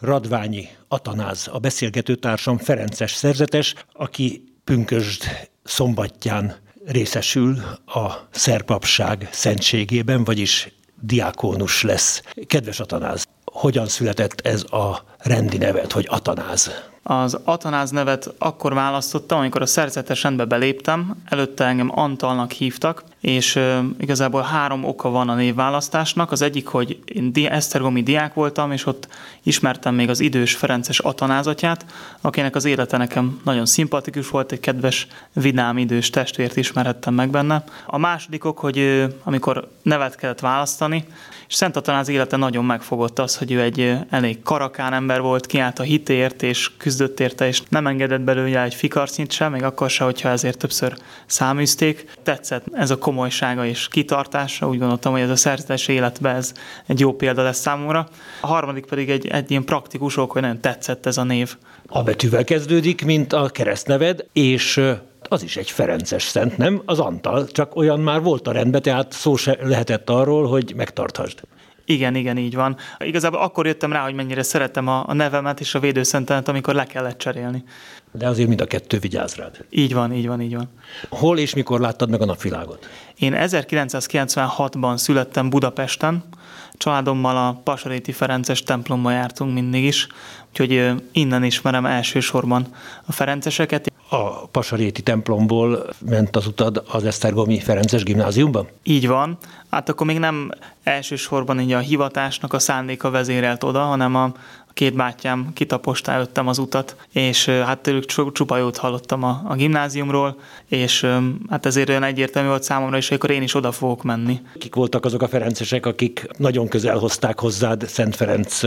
Radványi Atanáz, a beszélgető társam Ferences szerzetes, aki pünkösd szombatján részesül a szerpapság szentségében, vagyis diákónus lesz. Kedves Atanáz, hogyan született ez a rendi nevet, hogy Atanáz? Az Atanáz nevet akkor választottam, amikor a szerzetes rendbe beléptem, előtte engem Antalnak hívtak, és igazából három oka van a névválasztásnak. Az egyik, hogy én Esztergomi diák voltam, és ott ismertem még az idős Ferences Atanázatját, akinek az élete nekem nagyon szimpatikus volt, egy kedves, vidám idős testvért ismerhettem meg benne. A második ok, hogy amikor nevet kellett választani, és Szent Atanáz élete nagyon megfogott az, hogy ő egy elég karakán ember volt, kiállt a hitért, és küzdött érte, és nem engedett belőle egy fikarcnyit sem, még akkor se, hogyha ezért többször száműzték. Tetszett ez a komolysága és kitartása, úgy gondoltam, hogy ez a szerzetes életben ez egy jó példa lesz számomra. A harmadik pedig egy, egy ilyen praktikus ok, hogy nagyon tetszett ez a név. A betűvel kezdődik, mint a keresztneved, és az is egy Ferences szent, nem? Az Antal, csak olyan már volt a rendben, tehát szó se lehetett arról, hogy megtarthasd. Igen, igen, így van. Igazából akkor jöttem rá, hogy mennyire szeretem a, a nevemet és a védőszentenet, amikor le kellett cserélni. De azért mind a kettő vigyáz rád. Így van, így van, így van. Hol és mikor láttad meg a napvilágot? Én 1996-ban születtem Budapesten, családommal a Pasaréti Ferences templomba jártunk mindig is, úgyhogy innen ismerem elsősorban a Ferenceseket. A Pasaréti templomból ment az utad az Esztergomi Ferences gimnáziumba? Így van. Hát akkor még nem elsősorban így a hivatásnak a szándéka vezérelt oda, hanem a, két bátyám kitapostá előttem az utat, és hát tőlük csupa jót hallottam a, a gimnáziumról, és hát ezért olyan egyértelmű volt számomra is, hogy akkor én is oda fogok menni. Kik voltak azok a ferencesek, akik nagyon közel hozták hozzád Szent Ferenc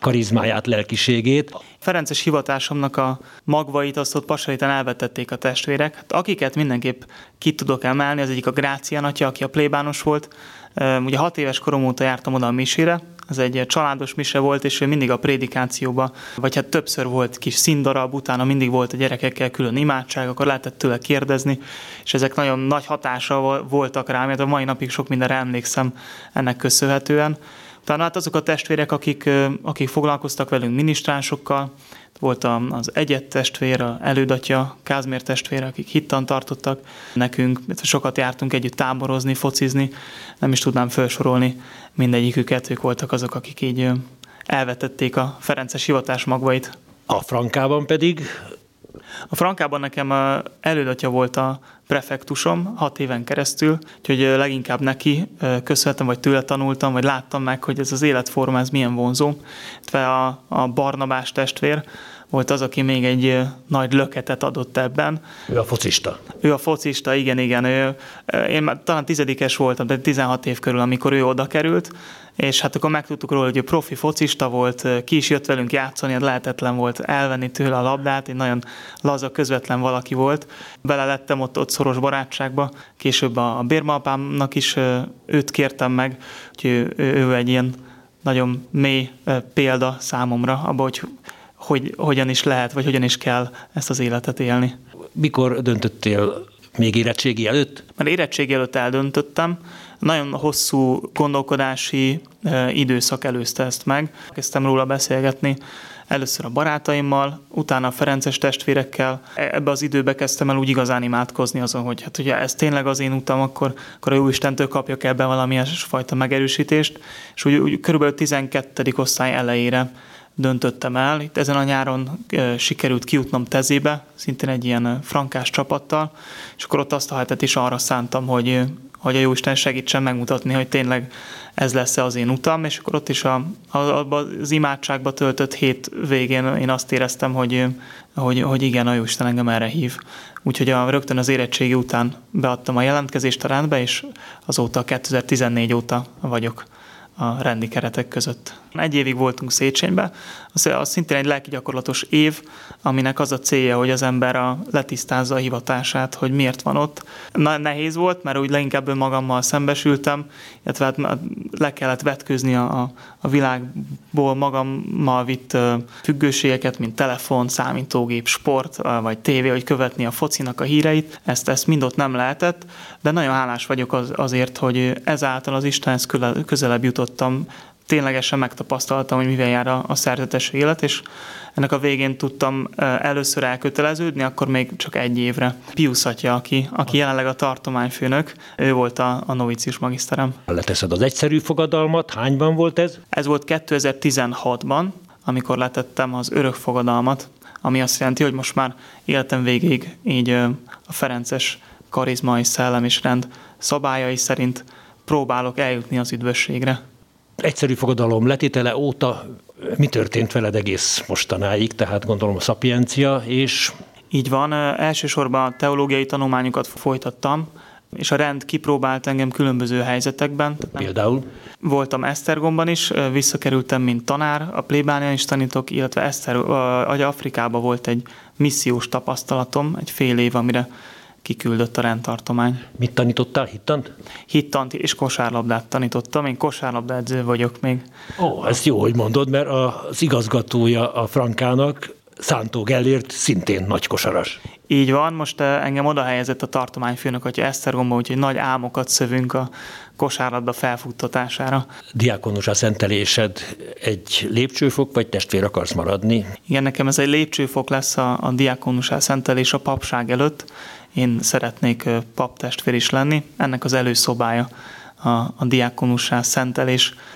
karizmáját, lelkiségét? Ferences hivatásomnak a magvait azt ott Pasaréten elvetették a testvérek. Hát akiket mindenképp ki tudok emelni, az egyik a Grácián atya, aki a plébános volt. Ugye hat éves korom óta jártam oda a misére, ez egy családos mise volt, és ő mindig a prédikációba, vagy hát többször volt kis színdarab, utána mindig volt a gyerekekkel külön imádság, akkor lehetett tőle kérdezni, és ezek nagyon nagy hatása voltak rám, mert a mai napig sok mindenre emlékszem ennek köszönhetően. Utána hát azok a testvérek, akik, akik foglalkoztak velünk minisztránsokkal, volt az egyet testvér, a elődatja, Kázmér testvér, akik hittan tartottak nekünk, sokat jártunk együtt táborozni, focizni, nem is tudnám felsorolni mindegyiküket, ők voltak azok, akik így elvetették a Ferences hivatás magvait. A Frankában pedig? A Frankában nekem elődatja volt a prefektusom hat éven keresztül, úgyhogy leginkább neki köszönhetem, vagy tőle tanultam, vagy láttam meg, hogy ez az életforma, ez milyen vonzó. A, a Barnabás testvér, volt az, aki még egy nagy löketet adott ebben. Ő a focista. Ő a focista, igen, igen. Ő, én már talán tizedikes voltam, de 16 év körül, amikor ő oda került, és hát akkor megtudtuk róla, hogy ő profi focista volt, ki is jött velünk játszani, lehetetlen volt elvenni tőle a labdát, egy nagyon laza, közvetlen valaki volt. Bele lettem ott, ott szoros barátságba, később a bérmalpámnak is őt kértem meg, hogy ő, ő, ő egy ilyen nagyon mély példa számomra, abban, hogy hogy hogyan is lehet, vagy hogyan is kell ezt az életet élni. Mikor döntöttél még érettségi előtt? Mert érettségi előtt eldöntöttem, nagyon hosszú gondolkodási időszak előzte ezt meg. Kezdtem róla beszélgetni, először a barátaimmal, utána a Ferences testvérekkel. Ebbe az időbe kezdtem el úgy igazán imádkozni azon, hogy hát ugye ez tényleg az én utam, akkor, akkor a jó Istentől kapjak ebbe valamilyen fajta megerősítést. És úgy, úgy körülbelül 12. osztály elejére döntöttem el. Itt ezen a nyáron sikerült kijutnom tezébe, szintén egy ilyen frankás csapattal, és akkor ott azt a hetet is arra szántam, hogy, hogy a Jóisten segítsen megmutatni, hogy tényleg ez lesz az én utam, és akkor ott is a, a, az imádságba töltött hét végén én azt éreztem, hogy, hogy, hogy igen, a Jóisten engem erre hív. Úgyhogy a, rögtön az érettségi után beadtam a jelentkezést a rendbe, és azóta 2014 óta vagyok a rendi keretek között. Egy évig voltunk Széchenybe, az, az szintén egy lelki gyakorlatos év, aminek az a célja, hogy az ember a, letisztázza a hivatását, hogy miért van ott. Na, nehéz volt, mert úgy leginkább önmagammal szembesültem, illetve hát le kellett vetkőzni a, a világból magammal vitt függőségeket, mint telefon, számítógép, sport, vagy tévé, hogy követni a focinak a híreit. Ezt, ezt mind ott nem lehetett, de nagyon hálás vagyok az, azért, hogy ezáltal az Istenhez közelebb jutottam, ténylegesen megtapasztaltam, hogy mivel jár a, a szerzetes élet, és ennek a végén tudtam először elköteleződni, akkor még csak egy évre. Pius atya, aki, aki jelenleg a tartományfőnök, ő volt a, a novicius magiszterem. Leteszed az egyszerű fogadalmat, hányban volt ez? Ez volt 2016-ban, amikor letettem az örök fogadalmat, ami azt jelenti, hogy most már életem végéig így a Ferences karizma és szellem és rend szabályai szerint próbálok eljutni az üdvösségre. Egyszerű fogadalom letétele óta mi történt veled egész mostanáig, tehát gondolom a szapiencia, és... Így van, elsősorban teológiai tanulmányokat folytattam, és a rend kipróbált engem különböző helyzetekben. Például? Voltam Esztergomban is, visszakerültem, mint tanár, a plébánián is tanítok, illetve Eszter, a Afrikában volt egy missziós tapasztalatom, egy fél év, amire kiküldött a rendtartomány. Mit tanítottál? Hittant? Hittant és kosárlabdát tanítottam. Én kosárlabdaedző vagyok még. Ó, ez jó, hogy mondod, mert az igazgatója a Frankának, Szántó Gellért szintén nagy kosaras. Így van, most eh, engem oda helyezett a tartományfőnök, hogy Esztergomba, úgyhogy nagy álmokat szövünk a kosárlabda felfuttatására. a szentelésed egy lépcsőfok, vagy testvér akarsz maradni? Igen, nekem ez egy lépcsőfok lesz a, a diákonusá szentelés a papság előtt. Én szeretnék paptestvér is lenni. Ennek az előszobája a, a diákonussá szentelés